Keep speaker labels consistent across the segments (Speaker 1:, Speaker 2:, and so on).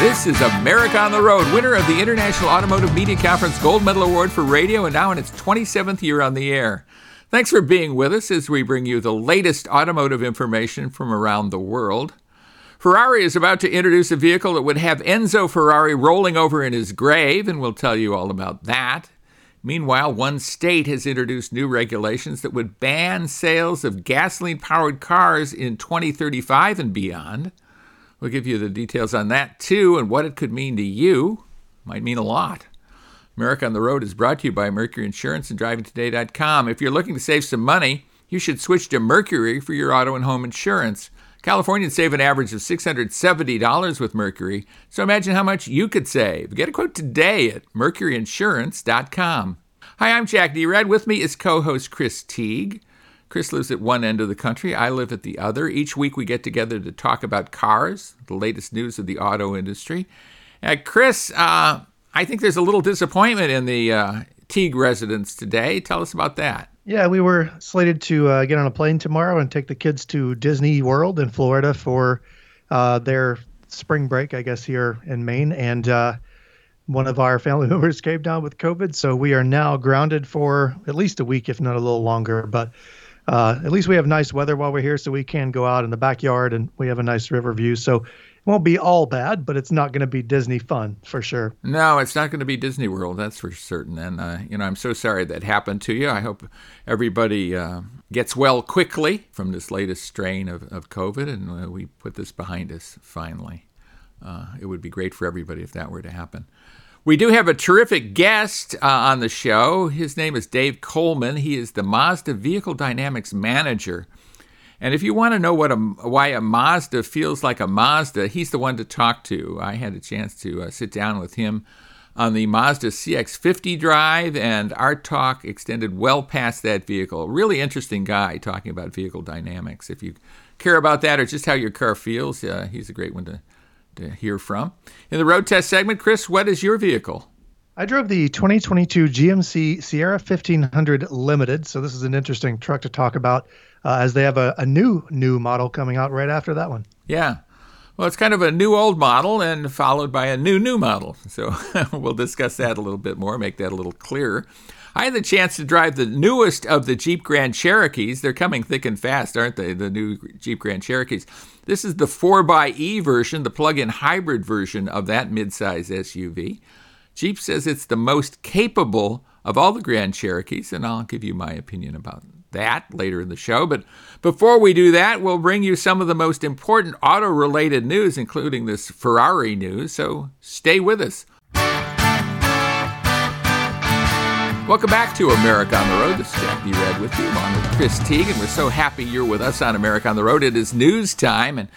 Speaker 1: This is America on the Road, winner of the International Automotive Media Conference Gold Medal Award for Radio, and now in its 27th year on the air. Thanks for being with us as we bring you the latest automotive information from around the world. Ferrari is about to introduce a vehicle that would have Enzo Ferrari rolling over in his grave, and we'll tell you all about that. Meanwhile, one state has introduced new regulations that would ban sales of gasoline powered cars in 2035 and beyond. We'll give you the details on that too and what it could mean to you. Might mean a lot. America on the Road is brought to you by Mercury Insurance and DrivingToday.com. If you're looking to save some money, you should switch to Mercury for your auto and home insurance. Californians save an average of $670 with Mercury, so imagine how much you could save. Get a quote today at mercuryinsurance.com. Hi, I'm Jack Nerad. With me is co host Chris Teague. Chris lives at one end of the country. I live at the other. Each week we get together to talk about cars, the latest news of the auto industry. Uh, Chris, uh, I think there's a little disappointment in the uh, Teague residence today. Tell us about that.
Speaker 2: Yeah, we were slated to uh, get on a plane tomorrow and take the kids to Disney World in Florida for uh, their spring break, I guess, here in Maine. And uh, one of our family members came down with COVID. So we are now grounded for at least a week, if not a little longer. But uh, at least we have nice weather while we're here, so we can go out in the backyard and we have a nice river view. So it won't be all bad, but it's not going to be Disney fun for sure.
Speaker 1: No, it's not going to be Disney World, that's for certain. And uh, you know, I'm so sorry that happened to you. I hope everybody uh, gets well quickly from this latest strain of, of COVID, and uh, we put this behind us finally. Uh, it would be great for everybody if that were to happen. We do have a terrific guest uh, on the show. His name is Dave Coleman. He is the Mazda Vehicle Dynamics Manager. And if you want to know what a, why a Mazda feels like a Mazda, he's the one to talk to. I had a chance to uh, sit down with him on the Mazda CX50 drive, and our talk extended well past that vehicle. Really interesting guy talking about vehicle dynamics. If you care about that or just how your car feels, uh, he's a great one to to hear from. In the road test segment, Chris, what is your vehicle?
Speaker 2: I drove the 2022 GMC Sierra 1500 Limited. So this is an interesting truck to talk about uh, as they have a, a new new model coming out right after that one.
Speaker 1: Yeah. Well, it's kind of a new old model and followed by a new new model. So we'll discuss that a little bit more, make that a little clearer. I had the chance to drive the newest of the Jeep Grand Cherokees. They're coming thick and fast, aren't they? The new Jeep Grand Cherokees. This is the 4xE version, the plug in hybrid version of that midsize SUV. Jeep says it's the most capable of all the Grand Cherokees, and I'll give you my opinion about that later in the show. But before we do that, we'll bring you some of the most important auto related news, including this Ferrari news. So stay with us. Welcome back to America on the Road. This is Jack Nerad with you. I'm with Chris Teague, and we're so happy you're with us on America on the Road. It is news time, and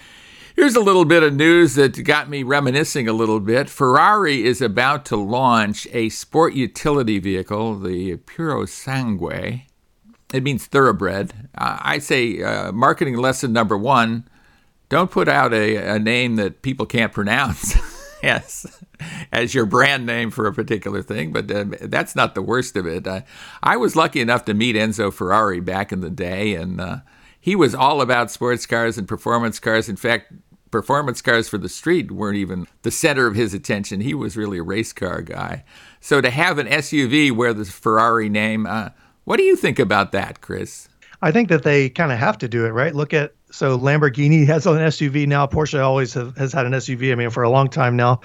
Speaker 1: here's a little bit of news that got me reminiscing a little bit. Ferrari is about to launch a sport utility vehicle, the Purosangue. It means thoroughbred. Uh, I say uh, marketing lesson number one don't put out a, a name that people can't pronounce. Yes, as your brand name for a particular thing, but uh, that's not the worst of it. I was lucky enough to meet Enzo Ferrari back in the day, and uh, he was all about sports cars and performance cars. In fact, performance cars for the street weren't even the center of his attention. He was really a race car guy. So to have an SUV wear the Ferrari name, uh, what do you think about that, Chris?
Speaker 2: I think that they kind of have to do it, right? Look at so Lamborghini has an SUV now. Porsche always have, has had an SUV. I mean, for a long time now.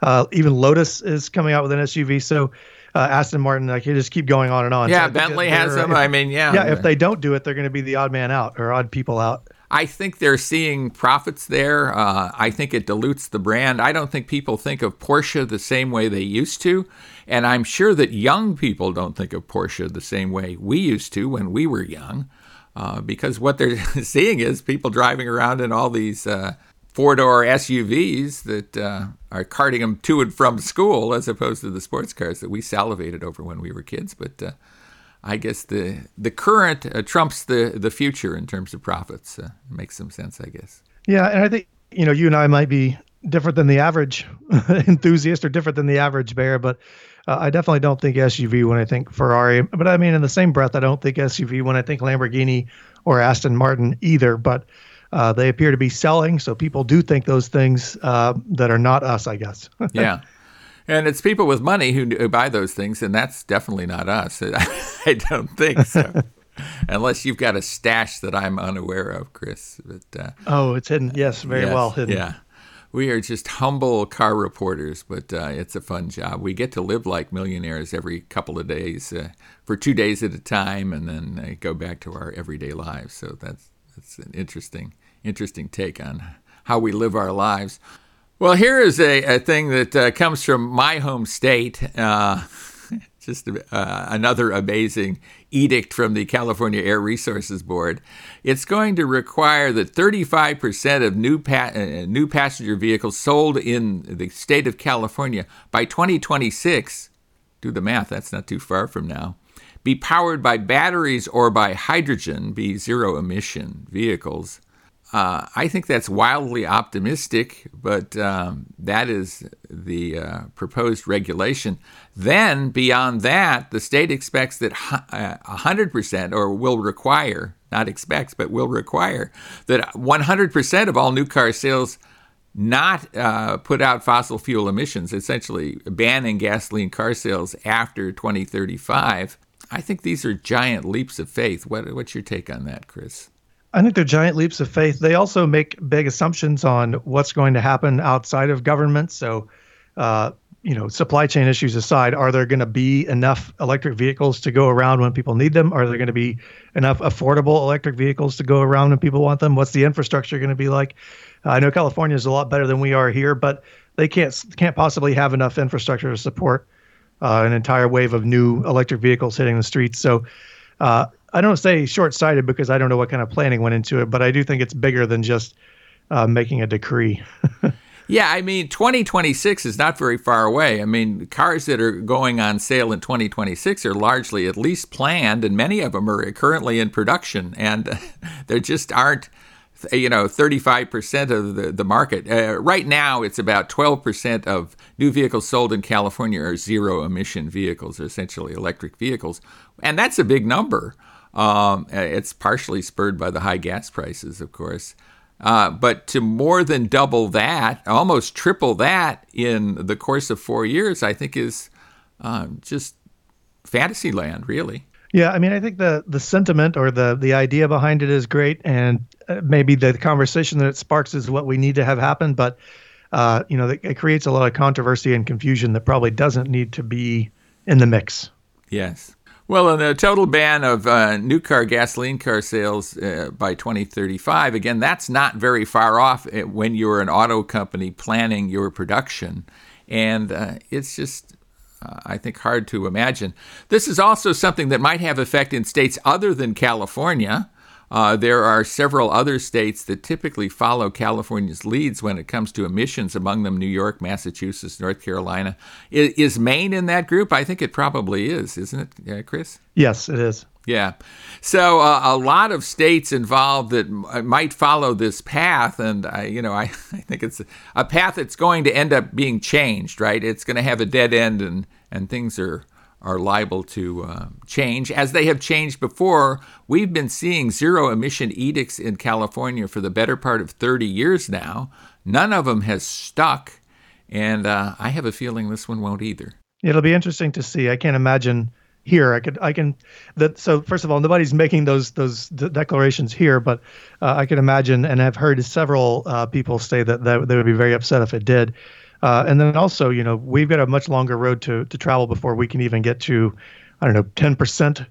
Speaker 2: Uh, even Lotus is coming out with an SUV. So uh, Aston Martin, like you just keep going on and on.
Speaker 1: Yeah, so Bentley has them. If, I mean, yeah.
Speaker 2: Yeah, if they don't do it, they're going to be the odd man out or odd people out.
Speaker 1: I think they're seeing profits there. Uh, I think it dilutes the brand. I don't think people think of Porsche the same way they used to. And I'm sure that young people don't think of Porsche the same way we used to when we were young. Uh, because what they're seeing is people driving around in all these uh, four door SUVs that uh, are carting them to and from school as opposed to the sports cars that we salivated over when we were kids. But uh, I guess the the current uh, trumps the, the future in terms of profits. makes some sense, I guess.
Speaker 2: Yeah, and I think you know you and I might be different than the average enthusiast or different than the average bear, but uh, I definitely don't think SUV when I think Ferrari. But I mean, in the same breath, I don't think SUV when I think Lamborghini or Aston Martin either. But uh, they appear to be selling. So people do think those things uh, that are not us, I guess.
Speaker 1: yeah. And it's people with money who, who buy those things, and that's definitely not us. I don't think so. Unless you've got a stash that I'm unaware of, Chris. But uh,
Speaker 2: oh, it's hidden. Yes, very
Speaker 1: yes,
Speaker 2: well hidden.
Speaker 1: Yeah, we are just humble car reporters, but uh, it's a fun job. We get to live like millionaires every couple of days uh, for two days at a time, and then uh, go back to our everyday lives. So that's that's an interesting interesting take on how we live our lives. Well, here is a, a thing that uh, comes from my home state. Just uh, another amazing edict from the California Air Resources Board. It's going to require that 35% of new pa- uh, new passenger vehicles sold in the state of California by 2026. Do the math. That's not too far from now. Be powered by batteries or by hydrogen. Be zero emission vehicles. Uh, I think that's wildly optimistic, but um, that is the uh, proposed regulation. Then, beyond that, the state expects that 100% uh, or will require, not expects, but will require, that 100% of all new car sales not uh, put out fossil fuel emissions, essentially banning gasoline car sales after 2035. I think these are giant leaps of faith. What, what's your take on that, Chris?
Speaker 2: I think they're giant leaps of faith. They also make big assumptions on what's going to happen outside of government. So, uh, you know, supply chain issues aside, are there going to be enough electric vehicles to go around when people need them? Are there going to be enough affordable electric vehicles to go around when people want them? What's the infrastructure going to be like? I know California is a lot better than we are here, but they can't can't possibly have enough infrastructure to support uh, an entire wave of new electric vehicles hitting the streets. So uh, I don't say short sighted because I don't know what kind of planning went into it, but I do think it's bigger than just uh, making a decree.
Speaker 1: yeah, I mean, 2026 is not very far away. I mean, cars that are going on sale in 2026 are largely at least planned, and many of them are currently in production, and there just aren't you know 35% of the, the market uh, right now it's about 12% of new vehicles sold in california are zero emission vehicles essentially electric vehicles and that's a big number um, it's partially spurred by the high gas prices, of course. Uh, but to more than double that, almost triple that in the course of four years, I think is uh, just fantasy land, really.
Speaker 2: Yeah, I mean, I think the the sentiment or the the idea behind it is great, and uh, maybe the conversation that it sparks is what we need to have happen. But uh, you know, it creates a lot of controversy and confusion that probably doesn't need to be in the mix.
Speaker 1: Yes. Well, a total ban of uh, new car gasoline car sales uh, by 2035, again, that's not very far off uh, when you're an auto company planning your production. And uh, it's just, uh, I think, hard to imagine. This is also something that might have effect in states other than California. Uh, there are several other states that typically follow California's leads when it comes to emissions, among them New York, Massachusetts, North Carolina. Is, is Maine in that group? I think it probably is, isn't it, uh, Chris?
Speaker 2: Yes, it is.
Speaker 1: Yeah. So uh, a lot of states involved that m- might follow this path, and I, you know, I, I think it's a path that's going to end up being changed. Right? It's going to have a dead end, and and things are are liable to uh, change, as they have changed before. We've been seeing zero emission edicts in California for the better part of 30 years now. None of them has stuck, and uh, I have a feeling this one won't either.
Speaker 2: It'll be interesting to see. I can't imagine here. I could, I can. That so first of all, nobody's making those those declarations here, but uh, I can imagine, and I've heard several uh, people say that, that they would be very upset if it did. Uh, and then also, you know, we've got a much longer road to, to travel before we can even get to, I don't know, 10%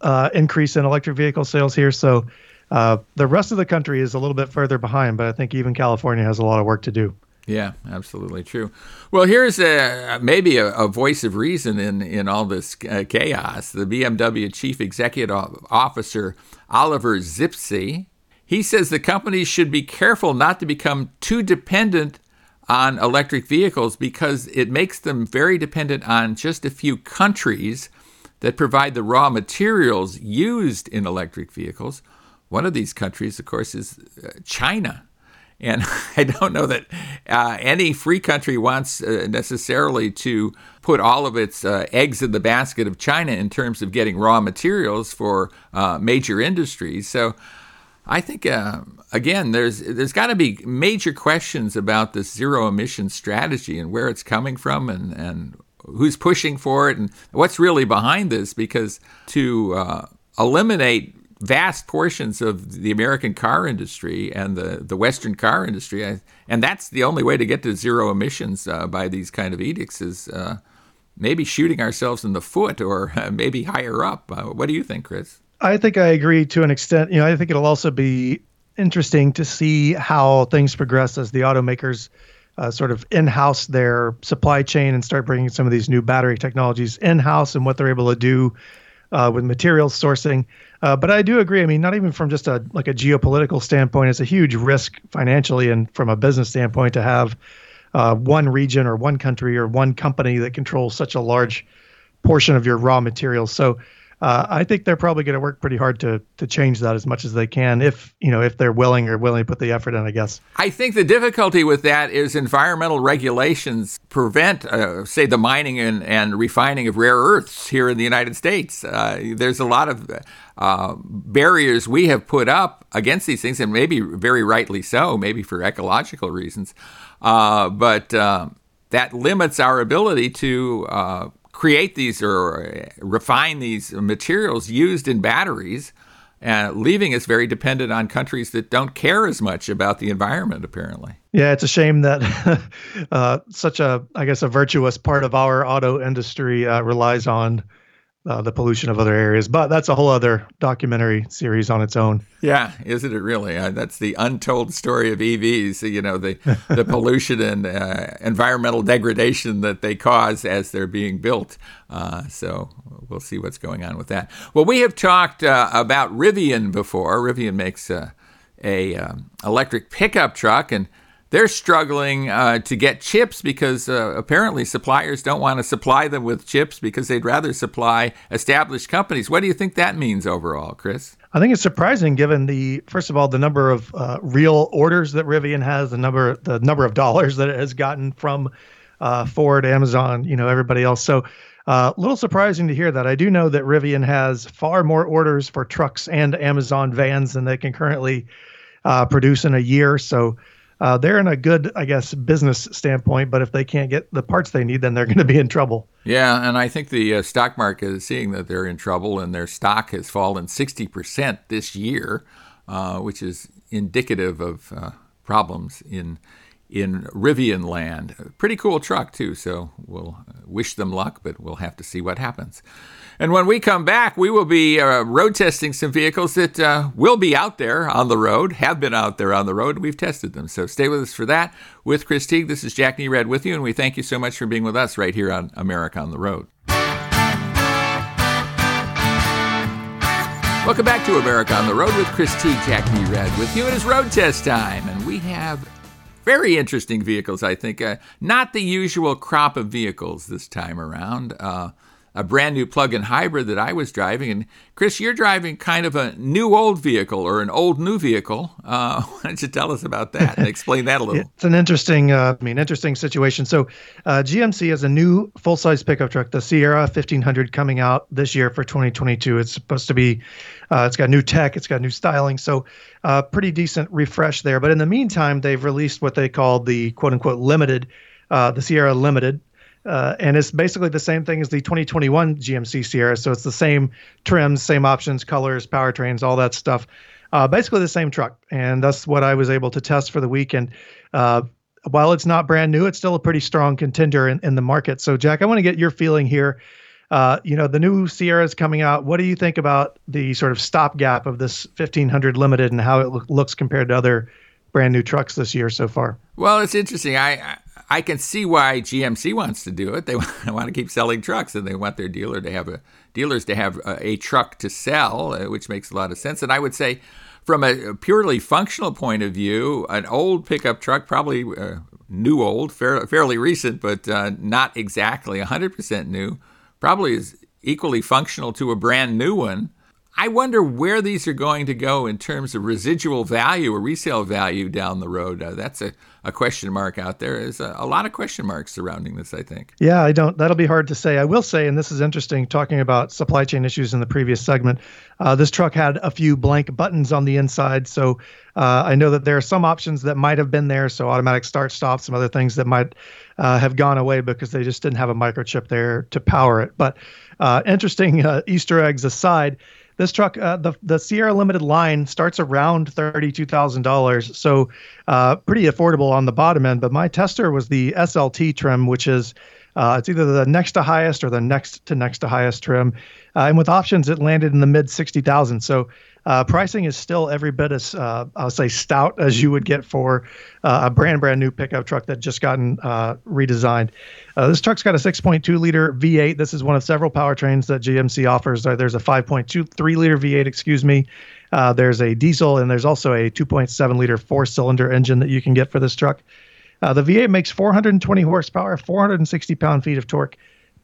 Speaker 2: uh, increase in electric vehicle sales here. So uh, the rest of the country is a little bit further behind, but I think even California has a lot of work to do.
Speaker 1: Yeah, absolutely true. Well, here's a, maybe a, a voice of reason in, in all this uh, chaos. The BMW chief executive officer, Oliver Zipse, he says the companies should be careful not to become too dependent on electric vehicles because it makes them very dependent on just a few countries that provide the raw materials used in electric vehicles. One of these countries, of course, is uh, China. And I don't know that uh, any free country wants uh, necessarily to put all of its uh, eggs in the basket of China in terms of getting raw materials for uh, major industries. So I think uh, again, there's there's got to be major questions about this zero emission strategy and where it's coming from and and who's pushing for it and what's really behind this. Because to uh, eliminate vast portions of the American car industry and the, the Western car industry, and that's the only way to get to zero emissions uh, by these kind of edicts is uh, maybe shooting ourselves in the foot or maybe higher up. Uh, what do you think, Chris?
Speaker 2: I think I agree to an extent. You know, I think it'll also be interesting to see how things progress as the automakers uh, sort of in-house their supply chain and start bringing some of these new battery technologies in-house and what they're able to do uh, with materials sourcing. Uh, but I do agree. I mean, not even from just a like a geopolitical standpoint, it's a huge risk financially and from a business standpoint to have uh, one region or one country or one company that controls such a large portion of your raw materials. So uh, I think they're probably going to work pretty hard to to change that as much as they can, if you know if they're willing or willing to put the effort in. I guess.
Speaker 1: I think the difficulty with that is environmental regulations prevent, uh, say, the mining and, and refining of rare earths here in the United States. Uh, there's a lot of uh, barriers we have put up against these things, and maybe very rightly so, maybe for ecological reasons, uh, but uh, that limits our ability to create these or refine these materials used in batteries, uh, leaving us very dependent on countries that don't care as much about the environment, apparently.
Speaker 2: Yeah, it's a shame that uh, such a, I guess, a virtuous part of our auto industry uh, relies on uh, the pollution of other areas. But that's a whole other documentary series on its own.
Speaker 1: Yeah, isn't it really? Uh, that's the untold story of EVs. You know, the the pollution and uh, environmental degradation that they cause as they're being built. Uh, so we'll see what's going on with that. Well, we have talked uh, about Rivian before. Rivian makes uh, a um, electric pickup truck and they're struggling uh, to get chips because uh, apparently suppliers don't want to supply them with chips because they'd rather supply established companies. What do you think that means overall, Chris?
Speaker 2: I think it's surprising given the first of all the number of uh, real orders that Rivian has, the number the number of dollars that it has gotten from uh, Ford, Amazon, you know, everybody else. So a uh, little surprising to hear that. I do know that Rivian has far more orders for trucks and Amazon vans than they can currently uh, produce in a year. So uh, they're in a good, I guess, business standpoint. But if they can't get the parts they need, then they're going to be in trouble.
Speaker 1: Yeah, and I think the uh, stock market is seeing that they're in trouble, and their stock has fallen 60% this year, uh, which is indicative of uh, problems in in Rivian land. Pretty cool truck too. So we'll wish them luck, but we'll have to see what happens. And when we come back, we will be uh, road testing some vehicles that uh, will be out there on the road, have been out there on the road. We've tested them. So stay with us for that. With Chris Teague, this is Jack Nerad with you, and we thank you so much for being with us right here on America on the Road. Welcome back to America on the Road with Chris Teague, Jack Nerad with you. It is road test time, and we have very interesting vehicles, I think. Uh, not the usual crop of vehicles this time around. Uh, a brand new plug-in hybrid that I was driving. And Chris, you're driving kind of a new old vehicle or an old new vehicle. Uh, why don't you tell us about that and explain that a little?
Speaker 2: it's an interesting, uh, I mean, interesting situation. So, uh, GMC has a new full-size pickup truck, the Sierra 1500, coming out this year for 2022. It's supposed to be, uh, it's got new tech, it's got new styling, so uh, pretty decent refresh there. But in the meantime, they've released what they call the quote-unquote limited, uh, the Sierra Limited uh, and it's basically the same thing as the 2021 GMC Sierra. So it's the same trims, same options, colors, powertrains, all that stuff. Uh, basically the same truck. And that's what I was able to test for the weekend. Uh, while it's not brand new, it's still a pretty strong contender in, in the market. So, Jack, I want to get your feeling here. Uh, you know, the new Sierra is coming out. What do you think about the sort of stopgap of this 1500 Limited and how it lo- looks compared to other brand new trucks this year so far?
Speaker 1: Well, it's interesting. I I can see why GMC wants to do it. They want to keep selling trucks, and they want their dealer to have a dealers to have a, a truck to sell, uh, which makes a lot of sense. And I would say, from a purely functional point of view, an old pickup truck, probably uh, new old, fair, fairly recent, but uh, not exactly 100% new, probably is equally functional to a brand new one. I wonder where these are going to go in terms of residual value or resale value down the road. Uh, that's a, a question mark out there. There's a, a, lot of question marks surrounding this, I think.
Speaker 2: Yeah, I don't. That'll be hard to say. I will say, and this is interesting, talking about supply chain issues in the previous segment. Uh, this truck had a few blank buttons on the inside, so uh, I know that there are some options that might have been there, so automatic start, stop, some other things that might uh, have gone away because they just didn't have a microchip there to power it. But uh, interesting uh, Easter eggs aside this truck, uh, the the Sierra Limited line starts around thirty two thousand dollars, so uh, pretty affordable on the bottom end. But my tester was the SLT trim, which is uh, it's either the next to highest or the next to next to highest trim, uh, and with options, it landed in the mid sixty thousand. So uh, pricing is still every bit as uh, I'll say stout as you would get for uh, a brand brand new pickup truck that just gotten uh, redesigned. Uh, this truck's got a 6.2 liter V8. This is one of several powertrains that GMC offers. there's a 5.23 liter V8, excuse me. Uh, there's a diesel and there's also a 2.7 liter four cylinder engine that you can get for this truck. the V8 makes 420 horsepower, 460 pound feet of torque.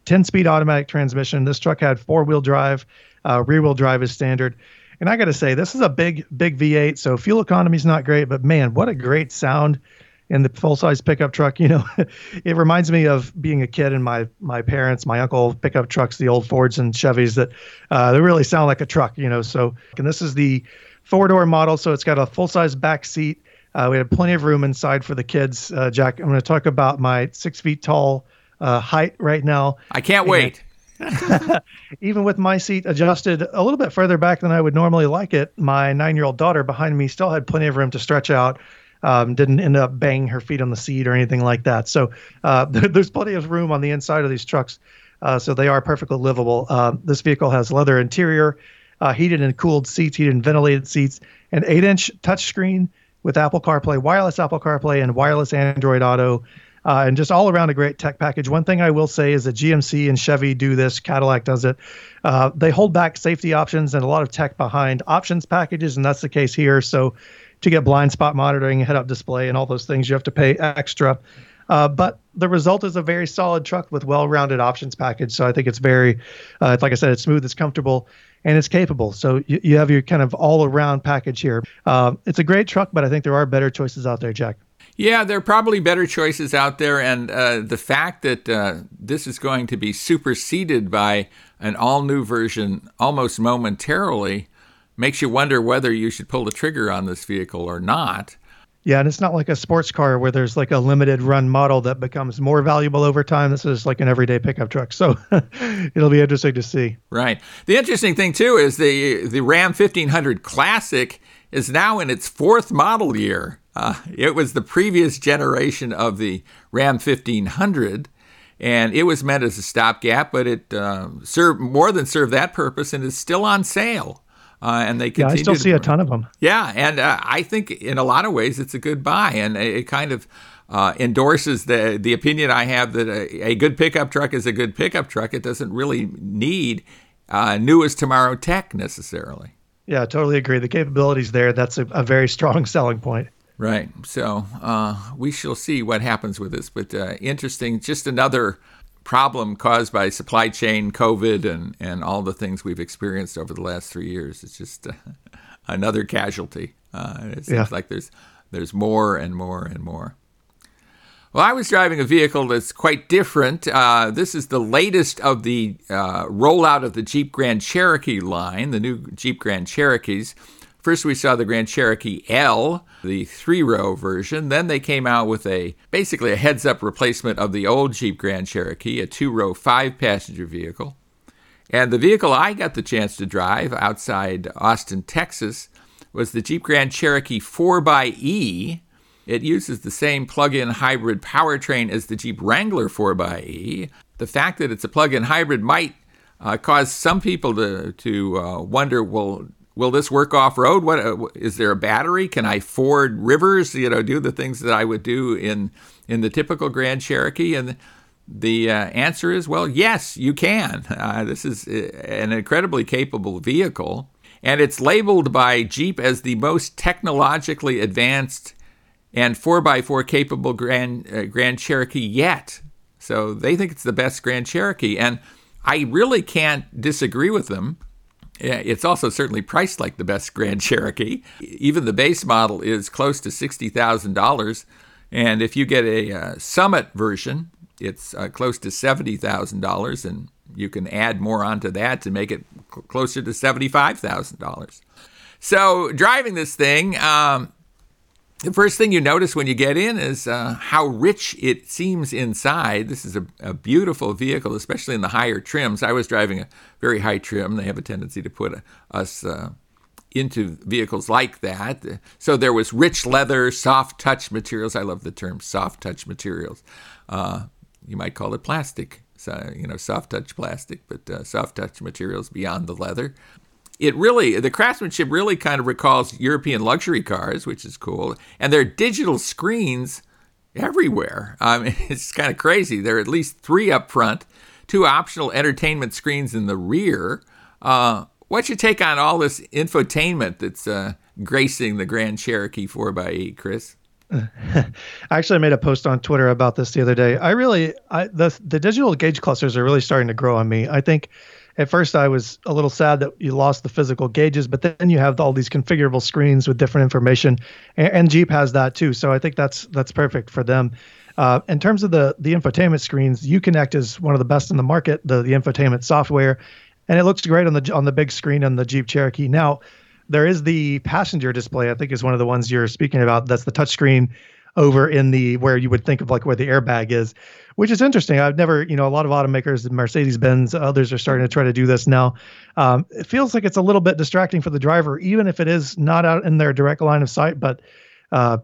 Speaker 2: 10 speed automatic transmission. This truck had four wheel drive, rear wheel drive is standard. And I got to say, this is a big, big V8. So fuel economy is not great, but man, what a great sound in the full size pickup truck. You know, it reminds me of being a kid and my my parents, my uncle pickup trucks, the old Fords and Chevys that uh, they really sound like a truck. You know, so and this is the four door model, so it's got a full size back seat. Uh, we have plenty of room inside for the kids. Uh, Jack, I'm going to talk about my six feet tall uh, height right now.
Speaker 1: I can't wait.
Speaker 2: even with my seat adjusted a little bit further back than I would normally like it, my nine year old daughter behind me still had plenty of room to stretch out. Um, didn't end up banging her feet on the seat or anything like that. So uh, there, there's plenty of room on the inside of these trucks. Uh, so they are perfectly livable. Uh, this vehicle has leather interior, uh, heated and cooled seats, heated and ventilated seats, an 8 inch touchscreen with Apple CarPlay, wireless Apple CarPlay, and wireless Android Auto uh, and just all around a great tech package. One thing I will say is that GMC and Chevy do this, Cadillac does it. Uh, they hold back safety options and a lot of tech behind options packages, and that's the case here. So to get blind spot monitoring, head up display, and all those things, you have to pay extra. Uh, but the result is a very solid truck with well-rounded options package. So I think it's very, uh, like I said, it's smooth, it's comfortable, and it's capable. So you, you have your kind of all-around package here. Uh, it's a great truck, but I think there are better choices out there, Jack.
Speaker 1: Yeah, there are probably better choices out there, and uh, the fact that uh, this is going to be superseded by an all new version almost momentarily makes you wonder whether you should pull the trigger on this vehicle or not.
Speaker 2: Yeah, and it's not like a sports car where there's like a limited run model that becomes more valuable over time. This is like an everyday pickup truck. So it'll be interesting to see.
Speaker 1: Right. The interesting thing too is the the Ram 1500 Classic is now in its fourth model year. Uh, it was the previous generation of the Ram 1500, and it was meant as a stopgap, but it uh, served more than served that purpose, and is still on sale. Uh, and they
Speaker 2: continue. Yeah, I still see a ton of them.
Speaker 1: Yeah, and uh, I think in a lot of ways it's a good buy, and it kind of uh, endorses the the opinion I have that a, a, good pickup truck is a good pickup truck. It doesn't really need uh, new as tomorrow tech necessarily.
Speaker 2: Yeah, totally agree. The capabilities there. That's a, a very strong selling point.
Speaker 1: Right. So uh, we shall see what happens with this. But uh, interesting, just another problem caused by supply chain, COVID, and, and all the things we've experienced over the last three years. It's just uh, another casualty. Uh, it seems yeah. like there's there's more and more and more. Well, I was driving a vehicle that's quite different. Uh, this is the latest of the uh, rollout of the Jeep Grand Cherokee line, the new Jeep Grand Cherokees. First, we saw the Grand Cherokee L, the three row version. Then they came out with a basically a heads up replacement of the old Jeep Grand Cherokee, a two row, five passenger vehicle. And the vehicle I got the chance to drive outside Austin, Texas, was the Jeep Grand Cherokee 4xE. It uses the same plug in hybrid powertrain as the Jeep Wrangler 4xE. The fact that it's a plug in hybrid might uh, cause some people to, to uh, wonder well, will this work off road? What uh, is there a battery? Can I ford rivers? You know, do the things that I would do in in the typical Grand Cherokee? And the uh, answer is, well, yes, you can. Uh, this is uh, an incredibly capable vehicle, and it's labeled by Jeep as the most technologically advanced and 4x4 capable Grand uh, Grand Cherokee yet. So they think it's the best Grand Cherokee, and I really can't disagree with them it's also certainly priced like the best Grand Cherokee. Even the base model is close to $60,000. And if you get a uh, Summit version, it's uh, close to $70,000. And you can add more onto that to make it cl- closer to $75,000. So, driving this thing, um, the first thing you notice when you get in is uh, how rich it seems inside. This is a, a, beautiful vehicle, especially in the higher trims. I was driving a very high trim. They have a tendency to put a, us uh, into vehicles like that. So there was rich leather, soft touch materials. I love the term soft touch materials. Uh, you might call it plastic, so, you know, soft touch plastic, but uh, soft touch materials beyond the leather it really the craftsmanship really kind of recalls European luxury cars, which is cool. And there are digital screens everywhere. I mean, it's kind of crazy. There are at least three up front, two optional entertainment screens in the rear. Uh, what's your take on all this infotainment that's uh, gracing the Grand Cherokee 4xE, Chris?
Speaker 2: Actually, I made a post on Twitter about this the other day. I really, I, the the digital gauge clusters are really starting to grow on me. I think at first I was a little sad that you lost the physical gauges, but then you have all these configurable screens with different information, and, and Jeep has that too. So I think that's that's perfect for them. Uh, in terms of the the infotainment screens, Uconnect is one of the best in the market. The the infotainment software, and it looks great on the on the big screen on the Jeep Cherokee. Now, there is the passenger display. I think is one of the ones you're speaking about. That's the touchscreen over in the where you would think of like where the airbag is, which is interesting. I've never, you know, a lot of automakers, Mercedes Benz, others are starting to try to do this now. Um, it feels like it's a little bit distracting for the driver, even if it is not out in their direct line of sight. But uh,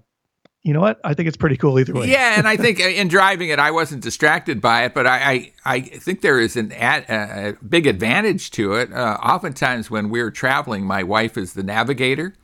Speaker 2: you know what? I think it's pretty cool either way.
Speaker 1: Yeah, and I think in driving it, I wasn't distracted by it, but I I, I think there is an ad, a big advantage to it. Uh, oftentimes, when we're traveling, my wife is the navigator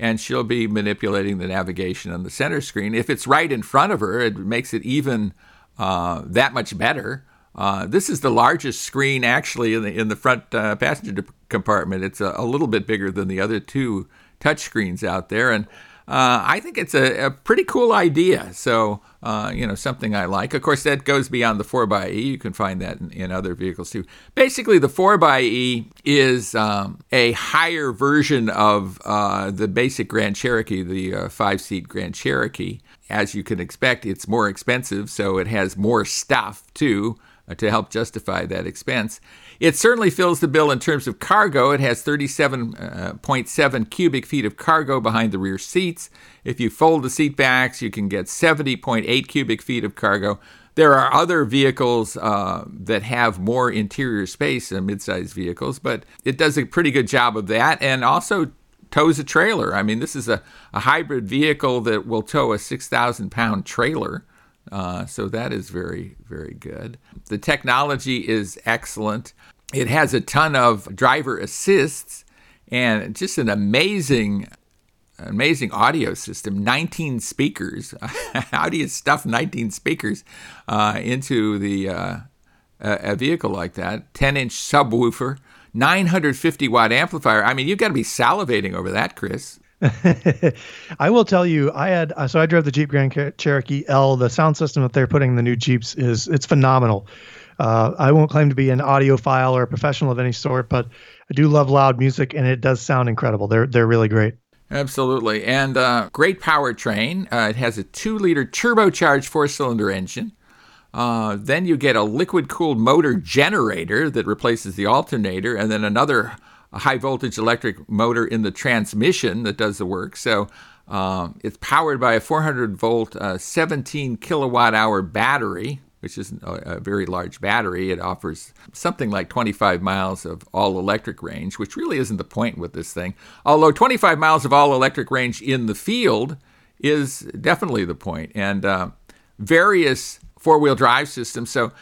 Speaker 1: and she'll be manipulating the navigation on the center screen. If it's right in front of her, it makes it even uh, that much better. Uh, this is the largest screen actually in the in the front uh, passenger compartment. It's a, a, little bit bigger than the other two touch screens out there, and uh, I think it's a, a, pretty cool idea. So, uh, you know, something I like. Of course, that goes beyond the 4xE. You can find that in, in other vehicles too. Basically, the 4xE is um, a higher version of uh, the basic Grand Cherokee, the uh, five seat Grand Cherokee. As you can expect, it's more expensive, so it has more stuff too uh, to help justify that expense. It certainly fills the bill in terms of cargo. It has 37.7 uh, cubic feet of cargo behind the rear seats. If you fold the seat backs, you can get 70.8 cubic feet of cargo. There are other vehicles uh, that have more interior space than midsize vehicles, but it does a pretty good job of that and also tows a trailer. I mean, this is a, a hybrid vehicle that will tow a 6,000 pound trailer. Uh, so that is very, very good. The technology is excellent. It has a ton of driver assists and just an amazing amazing audio system. 19 speakers. How do you stuff 19 speakers uh, into the uh, a, vehicle like that? 10 inch subwoofer 950 watt amplifier. I mean you've got to be salivating over that chris
Speaker 2: I will tell you, I had so I drove the Jeep Grand Cherokee L. The sound system that they're putting in the new Jeeps is it's phenomenal. Uh, I won't claim to be an audiophile or a professional of any sort, but I do love loud music, and it does sound incredible. They're they're really great.
Speaker 1: Absolutely, and uh, great powertrain. Uh, it has a two-liter turbocharged four-cylinder engine. Uh, then you get a liquid-cooled motor generator that replaces the alternator, and then another high-voltage electric motor in the transmission that does the work. So um, it's powered by a 400 volt, uh, 17 kilowatt hour battery, which is a, a, very large battery. It offers something like 25 miles of all electric range, which really isn't the point with this thing. Although 25 miles of all electric range in the field is definitely the point, and uh, various four wheel drive systems. So,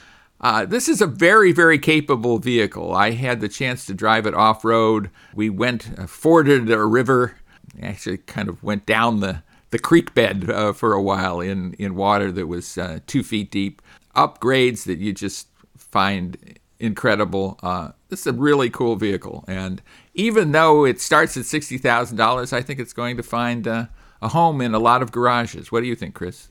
Speaker 1: uh, this is a very, very capable vehicle. I had the chance to drive it off road. We went, uh, forded a river, actually, kind of went down the the creek bed uh, for a while in, in water that was uh, two feet deep upgrades that you just find incredible. Uh, this is a really cool vehicle, and even though it starts at sixty thousand dollars, I think it's going to find uh, a home in a lot of garages. What do you think, Chris?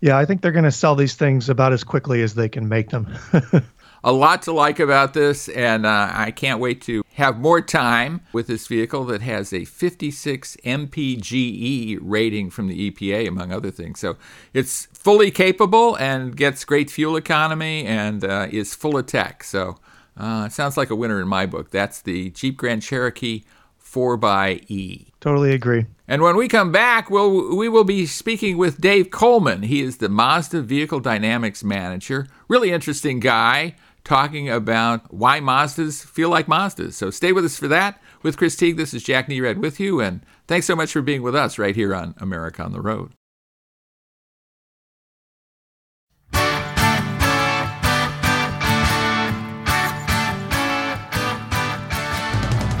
Speaker 2: Yeah, I think they're going to sell these things about as quickly as they can make them.
Speaker 1: a lot to like about this, and uh, I can't wait to have more time with this vehicle that has a 56 mpge rating from the EPA, among other things. So it's fully capable and gets great fuel economy and uh, is full of tech. So uh, it sounds like a winner in my book. That's the Jeep Grand Cherokee 4xE.
Speaker 2: Totally agree.
Speaker 1: And when we come back, we'll, we will be speaking with Dave Coleman. He is the Mazda Vehicle Dynamics Manager. Really interesting guy talking about why Mazdas feel like Mazdas. So stay with us for that. With Chris Teague, this is Jack Nerad with you, and thanks so much for being with us right here on America on the Road.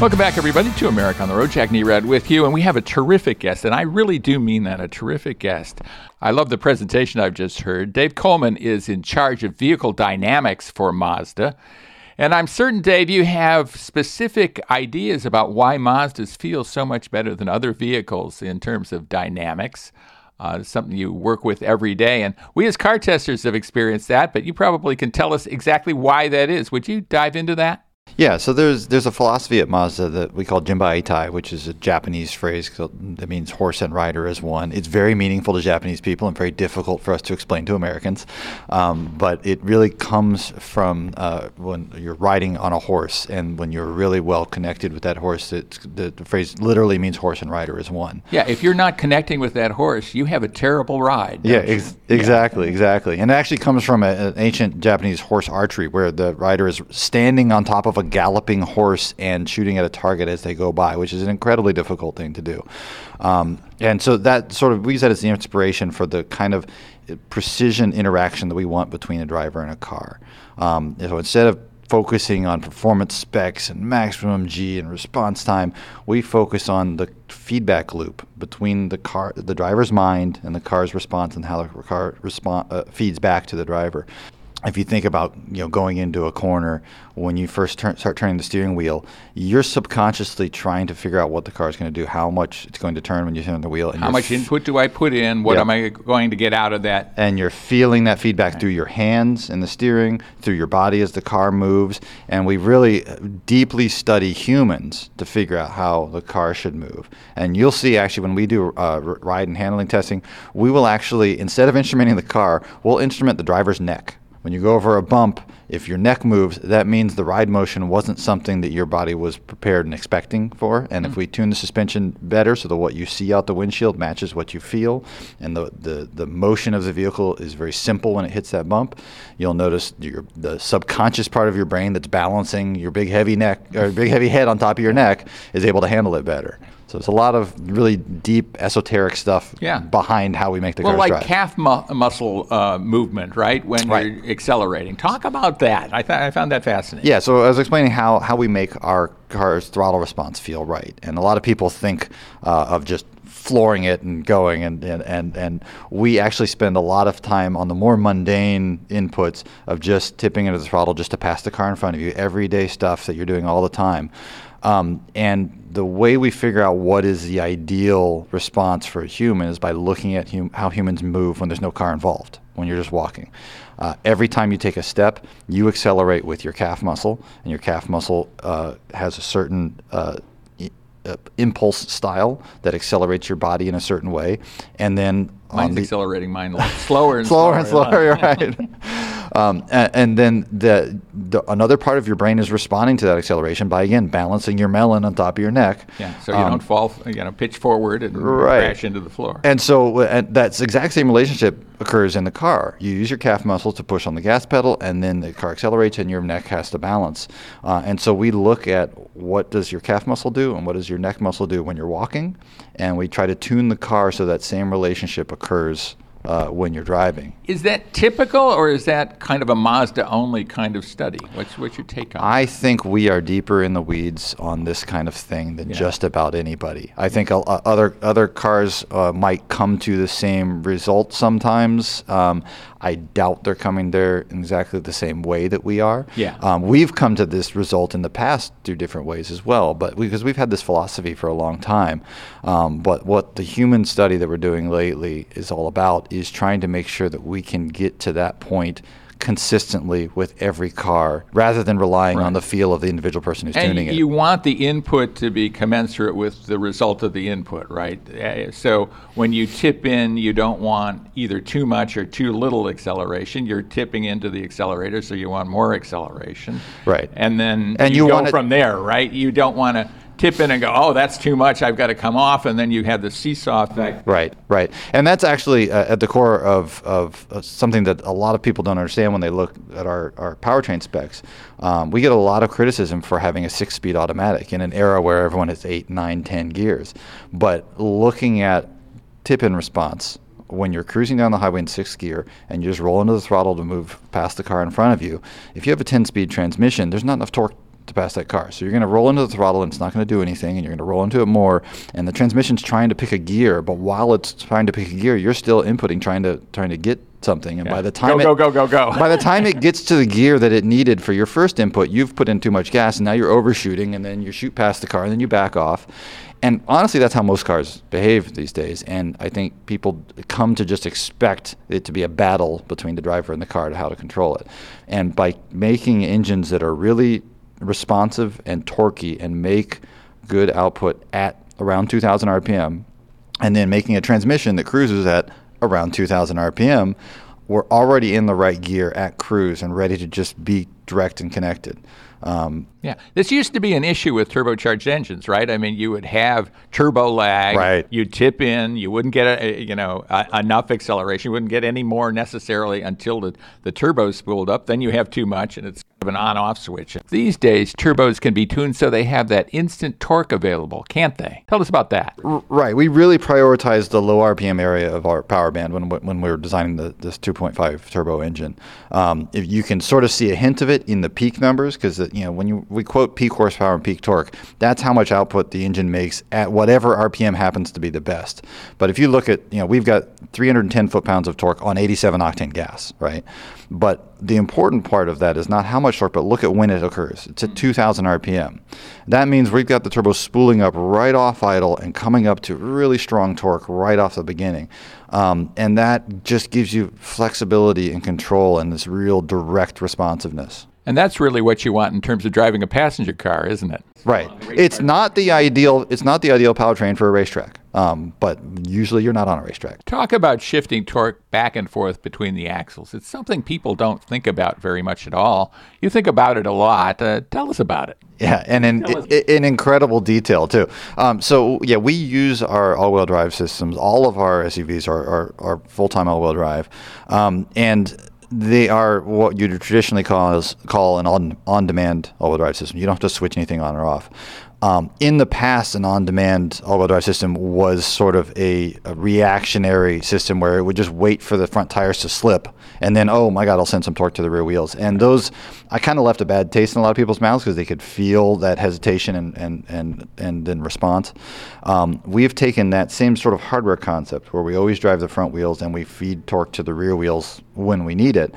Speaker 1: Welcome back, everybody, to America on the Road. Jack Nerad with you, and we have a terrific guest, and I really do mean that a terrific guest. I love the presentation I've just heard. Dave Coleman is in charge of vehicle dynamics for Mazda. And I'm certain, Dave, you have specific ideas about why Mazdas feel so much better than other vehicles in terms of dynamics. Uh, something you work with every day. And we as car testers have experienced that, but you probably can tell us exactly why that is. Would you dive into that?
Speaker 3: Yeah, so there's there's a philosophy at Mazda that we call Jinba Itai, which is a Japanese phrase that means horse and rider as one. It's very meaningful to Japanese people and very difficult for us to explain to Americans. Um, but it really comes from uh, when you're riding on a horse and when you're really well connected with that horse. It, the, the, phrase literally means horse and rider as one.
Speaker 1: Yeah, if you're not connecting with that horse, you have a terrible ride.
Speaker 3: Yeah, ex- exactly, yeah. exactly. And it actually comes from a, an ancient Japanese horse archery where the rider is standing on top of a galloping horse and shooting at a target as they go by, which is an incredibly difficult thing to do. Um, and so that sort of we use that as the inspiration for the kind of precision interaction that we want between a driver and a car. Um, so instead of focusing on performance specs and maximum G and response time, we focus on the feedback loop between the car, the driver's mind, and the car's response, and how the car respond, uh, feeds back to the driver if you think about you know going into a corner when you first turn, start turning the steering wheel, you're subconsciously trying to figure out what the car is going to do, how much it's going to turn when you turn the wheel.
Speaker 1: And how much f- input do I put in? What yeah. am I going to get out of that?
Speaker 3: And you're feeling that feedback right. through your hands and the steering, through your body as the car moves. And we really uh, deeply study humans to figure out how the car should move. And you'll see actually when we do uh, ride and handling testing, we will actually, instead of instrumenting the car, we'll instrument the driver's neck when you go over a bump, if your neck moves, that means the ride motion wasn't something that your body was prepared and expecting for. And mm-hmm. if we tune the suspension better so that what you see out the windshield matches what you feel, and the, the, the motion of the vehicle is very simple when it hits that bump, you'll notice your, the subconscious part of your brain that's balancing your big heavy neck or big heavy head on top of your neck is able to handle it better. So it's a lot of really deep esoteric stuff yeah. behind how we make the
Speaker 1: well, like
Speaker 3: drive.
Speaker 1: calf mu- muscle uh, movement, right? When right. you're accelerating. Talk about that. I, th- I found that fascinating.
Speaker 3: Yeah. So I was explaining how how we make our car's throttle response feel right, and a lot of people think uh, of just flooring it and going and, and, and, and we actually spend a lot of time on the more mundane inputs of just tipping into the throttle just to pass the car in front of you everyday stuff that you're doing all the time um, and the way we figure out what is the ideal response for a human is by looking at hum- how humans move when there's no car involved, when you're just walking. Uh, every time you take a step, you accelerate with your calf muscle, and your calf muscle uh, has a certain uh, uh, impulse style that accelerates your body in a certain way, and then
Speaker 1: mine's the, accelerating mine slower and
Speaker 3: slower, slower and slower. right. Um, and, and, then the, the, another part of your brain is responding to that acceleration by again balancing your melon on top of your neck.
Speaker 1: Yeah, so you um, don't fall, you know, pitch forward and right. crash into the floor.
Speaker 3: And so and that's exact same relationship occurs in the car. You use your calf muscle to push on the gas pedal, and then the car accelerates, and your neck has to balance. Uh, and so we look at what does your calf muscle do, and what does your neck muscle do when you're walking, and we try to tune the car so that same relationship occurs uh, when you're driving.
Speaker 1: Is that typical, or is that kind of a Mazda only kind of study? What's, what's your take on
Speaker 3: I think we are deeper in the weeds on this kind of thing than yeah. just about anybody. I think uh, other other cars uh, might come to the same result sometimes. Um, I doubt they're coming there in exactly the same way that we are.
Speaker 1: Yeah.
Speaker 3: Um, we've come to this result in the past through different ways as well, but because we, have had this philosophy for a long time. Um, but what the human study that we're doing lately is all about is trying to make sure that we can get to that point consistently with every car rather than relying
Speaker 1: Right.
Speaker 3: on the feel of the individual person who's
Speaker 1: And
Speaker 3: tuning it.
Speaker 1: you want the input to be commensurate with the result of the input, right? Uh, So when you tip in, you don't want either too much or too little acceleration. You're tipping into the accelerator, so you want more acceleration.
Speaker 3: Right.
Speaker 1: And then
Speaker 3: And
Speaker 1: you,
Speaker 3: you
Speaker 1: go from there, right? You don't want to tip in and go, oh, that's too much. I've got to come off, and then you have the seesaw effect.
Speaker 3: Right, right, and that's actually uh, at the core of, of uh, something that a lot of people don't understand when they look at our, our powertrain specs. Um, we get a lot of criticism for having a six-speed automatic in an era where everyone has eight, nine, ten gears. But looking at tip-in response when you're cruising down the highway in sixth gear and you just roll into the throttle to move past the car in front of you, if you have a 10-speed transmission, there's not enough torque to pass that car. So you're going to roll into the throttle and it's not going to do anything, and you're going to roll into it more. And the transmission's trying to pick a gear, but while it's trying to pick a gear, you're still inputting, trying to trying to get something. And by the time
Speaker 1: Go,
Speaker 3: it,
Speaker 1: go, go, go, go.
Speaker 3: by the time it gets to the gear that it needed for your first input, you've put in too much gas, and now you're overshooting, and then you shoot past the car, and then you back off. And honestly, that's how most cars behave these days. And I think people come to just expect it to be a battle between the driver and the car to how to control it. And by making engines that are really responsive and torquey and make good output at around 2,000 RPM, and then making a transmission that cruises at around 2,000 RPM, we're already in the right gear at cruise and ready to just be direct and connected. Um,
Speaker 1: Yeah, this used to be an issue with turbocharged engines, right? I mean, you would have turbo lag.
Speaker 3: Right.
Speaker 1: You'd tip in. You wouldn't get a, you know a, enough acceleration. You wouldn't get any more necessarily until the the turbo's spooled up. Then you have too much, and it's of an on-off switch. These days, turbos can be tuned so they have that instant torque available, can't they? Tell us about that.
Speaker 3: R- Right. We really prioritize the low RPM area of our power band when when we were designing the, this 2.5 turbo engine. Um, if you can sort of see a hint of it in the peak numbers, because you know when you we quote peak horsepower and peak torque, that's how much output the engine makes at whatever RPM happens to be the best. But if you look at you know we've got 310 foot pounds of torque on 87 octane gas, right? But the important part of that is not how much torque, but look at when it occurs. It's at 2,000 RPM. That means we've got the turbo spooling up right off idle and coming up to really strong torque right off the beginning. Um, and that just gives you flexibility and control and this real direct responsiveness.
Speaker 1: And that's really what you want in terms of driving a passenger car, isn't it?
Speaker 3: Right. It's not the ideal. It's not the ideal powertrain for a racetrack. Um, but usually you're not on a racetrack.
Speaker 1: Talk about shifting torque back and forth between the axles. It's something people don't think about very much at all. You think about it a lot. Uh, tell us about it.
Speaker 3: Yeah, and in,
Speaker 1: Tell us.
Speaker 3: i- in incredible detail too. Um, so yeah, we use our all-wheel drive systems. All of our SUVs are, are, are full-time all-wheel drive, um, and they are what you traditionally call as, call an on on-demand all-wheel drive system. You don't have to switch anything on or off. Um, in the past, an on-demand all-wheel drive system was sort of a, a reactionary system where it would just wait for the front tires to slip, and then oh my god, I'll send some torque to the rear wheels. And those, I kind of left a bad taste in a lot of people's mouths because they could feel that hesitation and and and and then response. Um, we have taken that same sort of hardware concept where we always drive the front wheels and we feed torque to the rear wheels when we need it,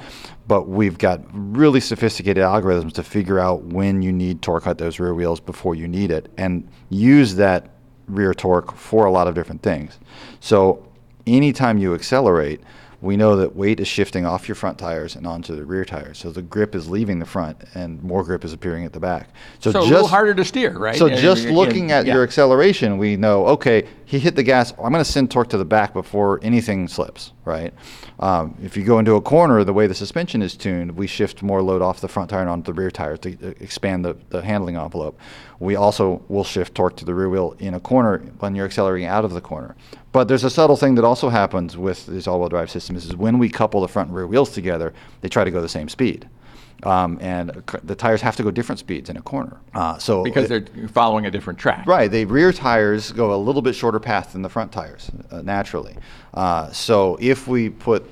Speaker 3: but we've got really sophisticated algorithms to figure out when you need torque at those rear wheels before you need it, and use that rear torque for a lot of different things. So anytime you accelerate, we know that weight is shifting off your front tires and onto the rear tires. So the grip is leaving the front and more grip is appearing at the back.
Speaker 1: So, it's a little harder to steer, right?
Speaker 3: So
Speaker 1: Uh,
Speaker 3: just looking at
Speaker 1: yeah.
Speaker 3: your acceleration, we know, okay, he hit the gas. I'm going to send torque to the back before anything slips, right? Um, if you go into a corner, the way the suspension is tuned, we shift more load off the front tire and onto the rear tire to uh, expand the, the handling envelope. We also will shift torque to the rear wheel in a corner when you're accelerating out of the corner. But there's a subtle thing that also happens with these all-wheel drive systems is when we couple the front and rear wheels together, they try to go the same speed. Um, and the tires have to go different speeds in a corner. Uh, so
Speaker 1: because
Speaker 3: it-
Speaker 1: they're following a different track.
Speaker 3: Right. The rear tires go a little bit shorter path than the front tires, uh, naturally. Uh, so if we put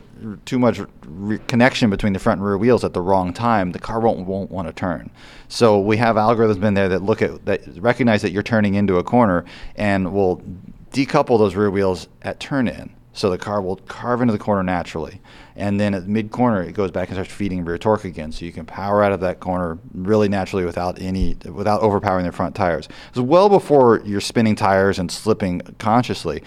Speaker 3: too much re- connection between the front and rear wheels at the wrong time, the car won't won't want to turn. So we have algorithms in there that look at that recognize that you're turning into a corner and will decouple those rear wheels at turn in. So the car will carve into the corner naturally. And then at mid corner, it goes back and starts feeding rear torque again. So you can power out of that corner really naturally without any, without overpowering the front tires. It's well before you're spinning tires and slipping consciously.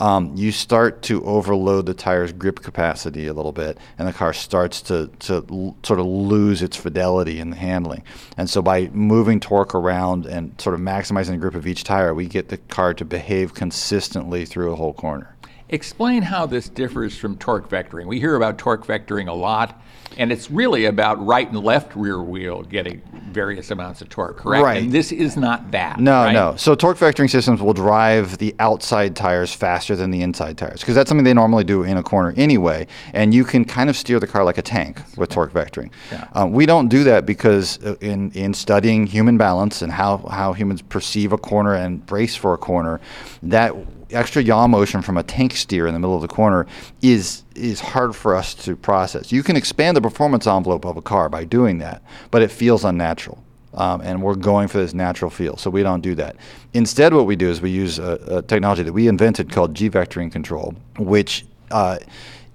Speaker 3: Um, you start to overload the tire's grip capacity a little bit, and the car starts to, to l- sort of lose its fidelity in the handling. And so, by moving torque around and sort of maximizing the grip of each tire, we get the car to behave consistently through a whole corner.
Speaker 1: Explain how this differs from torque vectoring. We hear about torque vectoring a lot, and it's really about right and left rear wheel getting various amounts of torque, correct?
Speaker 3: Right.
Speaker 1: And this is not that.
Speaker 3: No,
Speaker 1: right?
Speaker 3: no. So torque vectoring systems will drive the outside tires faster than the inside tires because that's something they normally do in a corner anyway. And you can kind of steer the car like a tank with torque vectoring.
Speaker 1: Yeah.
Speaker 3: Um, we don't do that because uh, in in studying human balance and how how humans perceive a corner and brace for a corner, that extra yaw motion from a tank steer in the middle of the corner is is hard for us to process. You can expand the performance envelope of a car by doing that, but it feels unnatural. Um, and we're going for this natural feel, so we don't do that. Instead, what we do is we use a, a technology that we invented called G vectoring control, which uh,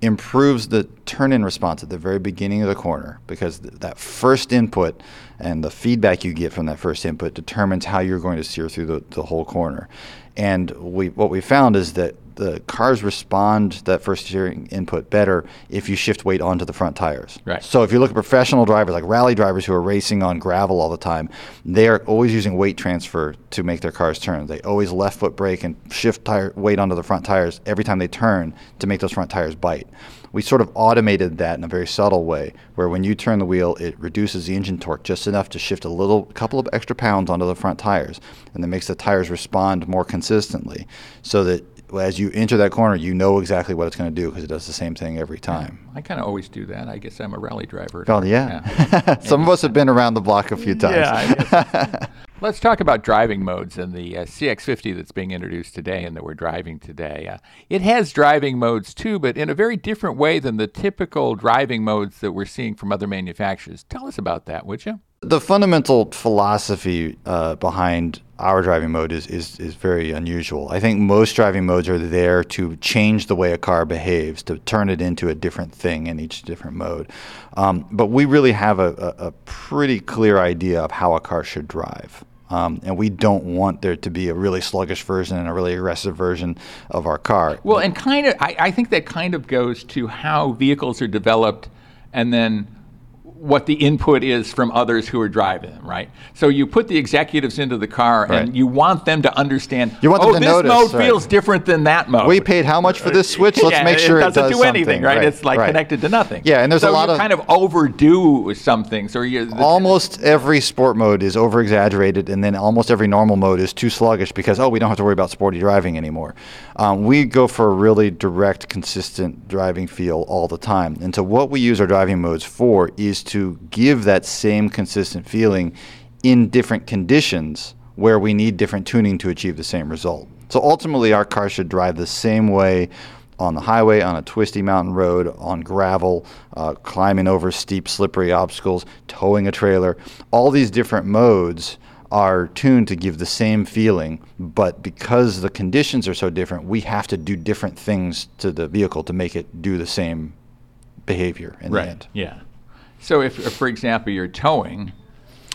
Speaker 3: improves the turn-in response at the very beginning of the corner because th- that first input and the feedback you get from that first input determines how you're going to steer through the, the whole corner. And we what we found is that the cars respond to that first steering input better if you shift weight onto the front tires.
Speaker 1: Right.
Speaker 3: So if you look at professional drivers like rally drivers who are racing on gravel all the time, they are always using weight transfer to make their cars turn. They always left foot brake and shift tire weight onto the front tires every time they turn to make those front tires bite. We sort of automated that in a very subtle way, where when you turn the wheel, it reduces the engine torque just enough to shift a little, couple of extra pounds onto the front tires, and that makes the tires respond more consistently, so that as you enter that corner, you know exactly what it's going to do because it does the same thing every time.
Speaker 1: I kind of always do that. I guess I'm a rally driver.
Speaker 3: Oh yeah, some of us have been around the block a few times.
Speaker 1: Yeah. Let's talk about driving modes and the uh, CX50 that's being introduced today and that we're driving today. Uh, it has driving modes too, but in a very different way than the typical driving modes that we're seeing from other manufacturers. Tell us about that, would you?
Speaker 3: The fundamental philosophy uh, behind our driving mode is, is, is very unusual. I think most driving modes are there to change the way a car behaves, to turn it into a different thing in each different mode. Um, but we really have a, a, a pretty clear idea of how a car should drive. Um, and we don't want there to be a really sluggish version and a really aggressive version of our car.
Speaker 1: Well, and kind of, I, I think that kind of goes to how vehicles are developed and then what the input is from others who are driving them, right? So you put the executives into the car
Speaker 3: Right.
Speaker 1: and you want them to understand,
Speaker 3: You want them
Speaker 1: oh,
Speaker 3: to
Speaker 1: this
Speaker 3: notice,
Speaker 1: mode
Speaker 3: right.
Speaker 1: feels different than that mode.
Speaker 3: we paid how much for this switch? Let's
Speaker 1: Yeah,
Speaker 3: make sure
Speaker 1: it
Speaker 3: it,
Speaker 1: doesn't
Speaker 3: does
Speaker 1: do anything,
Speaker 3: something.
Speaker 1: right? It's like
Speaker 3: right.
Speaker 1: connected to nothing.
Speaker 3: Yeah, and there's a lot
Speaker 1: you
Speaker 3: of-
Speaker 1: kind of overdo some things, or you
Speaker 3: almost every sport mode is over exaggerated, and then almost every normal mode is too sluggish because oh, we don't have to worry about sporty driving anymore. Um, we go for a really direct, consistent driving feel all the time, and so what we use our driving modes for is to give that same consistent feeling in different conditions where we need different tuning to achieve the same result. So ultimately, our car should drive the same way on the highway, on a twisty mountain road, on gravel, uh, climbing over steep, slippery obstacles, towing a trailer. All these different modes are tuned to give the same feeling, but because the conditions are so different, we have to do different things to the vehicle to make it do the same behavior in the end.
Speaker 1: Yeah. So if, if, for example, you're towing,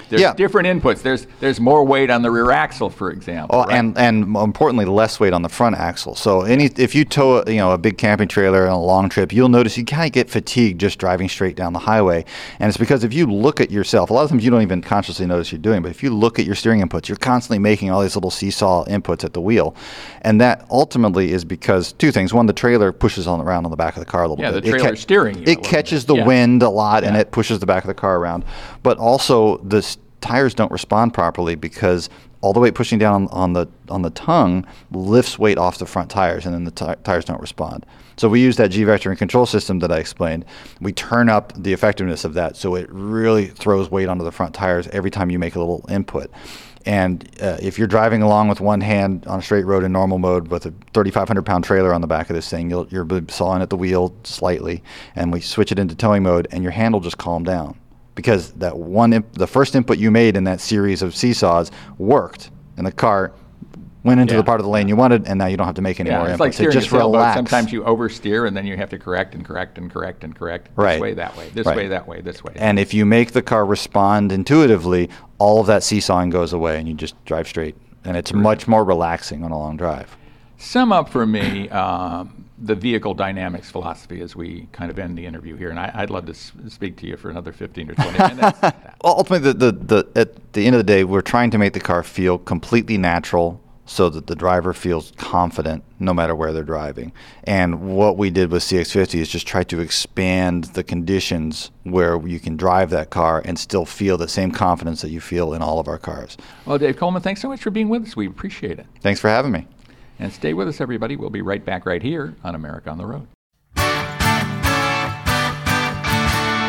Speaker 1: there's
Speaker 3: Yeah.
Speaker 1: different inputs. There's there's more weight on the rear axle, for example.
Speaker 3: Oh,
Speaker 1: right?
Speaker 3: and and importantly, less weight on the front axle. So any if you tow a, you know a big camping trailer on a long trip, you'll notice you kind of get fatigued just driving straight down the highway. And it's because if you look at yourself, a lot of times you don't even consciously notice you're doing, but if you look at your steering inputs, you're constantly making all these little seesaw inputs at the wheel, and that ultimately is because two things: one, the trailer pushes on around on the back of the car a little
Speaker 1: Yeah,
Speaker 3: bit.
Speaker 1: the
Speaker 3: It
Speaker 1: trailer's steering you
Speaker 3: It catches
Speaker 1: bit.
Speaker 3: the
Speaker 1: Yeah.
Speaker 3: wind a lot, and it pushes the back of the car around. But also the tires don't respond properly because all the weight pushing down on, the on the tongue lifts weight off the front tires, and then the ti- tires don't respond. So we use that G vector vectoring control system that I explained. We turn up the effectiveness of that, so it really throws weight onto the front tires every time you make a little input. And uh, if you're driving along with one hand on a straight road in normal mode with a 3,500 pound trailer on the back of this thing, you'll, you're sawing at the wheel slightly, and we switch it into towing mode, and your hand will just calm down because that one imp- the first input you made in that series of seesaws worked and the car went into
Speaker 1: Yeah.
Speaker 3: the part of the lane you wanted, and now you don't have to make any
Speaker 1: Yeah,
Speaker 3: more
Speaker 1: it's
Speaker 3: inputs.
Speaker 1: like
Speaker 3: So
Speaker 1: steering
Speaker 3: just relax.
Speaker 1: Sometimes you oversteer, and then you have to correct and correct and correct and correct.
Speaker 3: Right.
Speaker 1: This way, that way. This
Speaker 3: Right.
Speaker 1: way, that way. This way.
Speaker 3: and if you make the car respond intuitively, all of that seesawing goes away, and you just drive straight. And it's much more relaxing on a long drive.
Speaker 1: Sum up for me um, the vehicle dynamics philosophy as we kind of end the interview here, and I, I'd love to s- speak to you for another fifteen or twenty minutes.
Speaker 3: Well, ultimately, the, the, the, at the end of the day, we're trying to make the car feel completely natural so that the driver feels confident no matter where they're driving. And what we did with CX50 is just try to expand the conditions where you can drive that car and still feel the same confidence that you feel in all of our cars.
Speaker 1: well, Dave Coleman, thanks so much for being with us. We appreciate it.
Speaker 3: Thanks for having me.
Speaker 1: And stay with us, everybody. We'll be right back right here on America on the Road.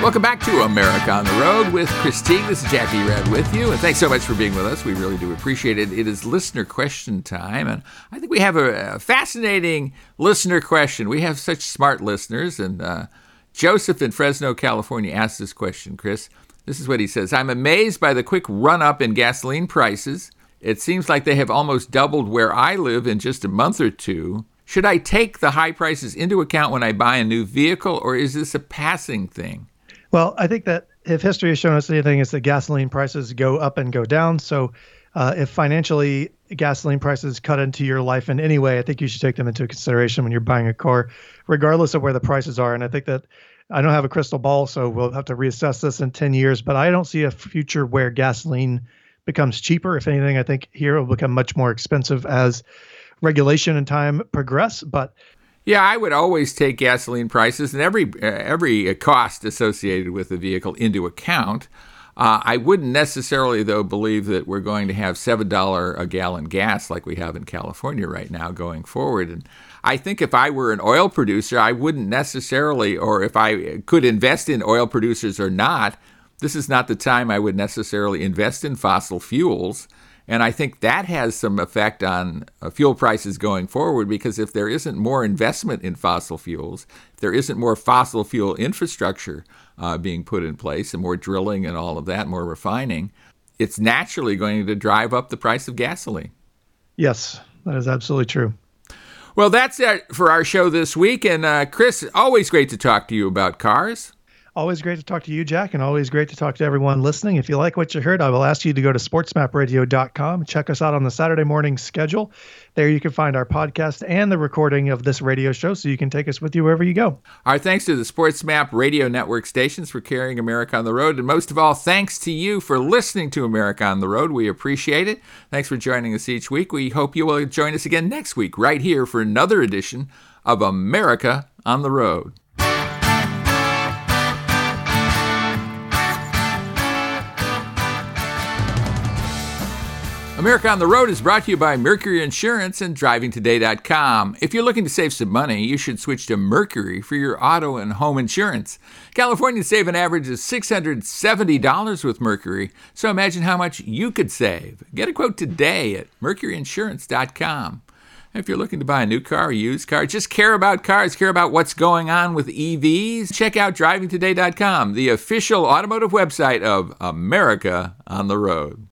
Speaker 1: Welcome back to America on the Road with Christine. This is Jack Nerad with you, and thanks so much for being with us. We really do appreciate it. It is listener question time, and I think we have a, a fascinating listener question. We have such smart listeners, and uh, Joseph in Fresno, California asked this question, Chris. This is what he says I'm amazed by the quick run up in gasoline prices. It seems like they have almost doubled where I live in just a month or two. Should I take the high prices into account when I buy a new vehicle, or is this a passing thing?
Speaker 2: Well, I think that if history has shown us anything, it's that gasoline prices go up and go down. So, uh, if financially gasoline prices cut into your life in any way, I think you should take them into consideration when you're buying a car, regardless of where the prices are. And I think that I don't have a crystal ball, so we'll have to reassess this in 10 years. But I don't see a future where gasoline becomes cheaper. If anything, I think here it will become much more expensive as regulation and time progress. But
Speaker 1: Yeah, I would always take gasoline prices and every uh, every cost associated with the vehicle into account. Uh, I wouldn't necessarily, though, believe that we're going to have seven dollar a gallon gas like we have in California right now going forward. And I think if I were an oil producer, I wouldn't necessarily, or if I could invest in oil producers or not, this is not the time I would necessarily invest in fossil fuels. And I think that has some effect on uh, fuel prices going forward because if there isn't more investment in fossil fuels, if there isn't more fossil fuel infrastructure uh, being put in place and more drilling and all of that, more refining, it's naturally going to drive up the price of gasoline.
Speaker 2: yes, that is absolutely true.
Speaker 1: Well, that's it for our show this week. And uh, Chris, always great to talk to you about cars.
Speaker 2: Always great to talk to you, Jack, and always great to talk to everyone listening. If you like what you heard, I will ask you to go to sportsmapradio.com. Check us out on the Saturday morning schedule. There you can find our podcast and the recording of this radio show so you can take us with you wherever you go.
Speaker 1: Our thanks to the Sports Map radio network stations for carrying America on the road. And most of all, thanks to you for listening to America on the road. We appreciate it. Thanks for joining us each week. We hope you will join us again next week, right here, for another edition of America on the Road. America on the Road is brought to you by Mercury Insurance and DrivingToday.com. If you're looking to save some money, you should switch to Mercury for your auto and home insurance. Californians save an average of $670 with Mercury, so imagine how much you could save. Get a quote today at MercuryInsurance.com. If you're looking to buy a new car, a used car, just care about cars, care about what's going on with EVs, check out DrivingToday.com, the official automotive website of America on the Road.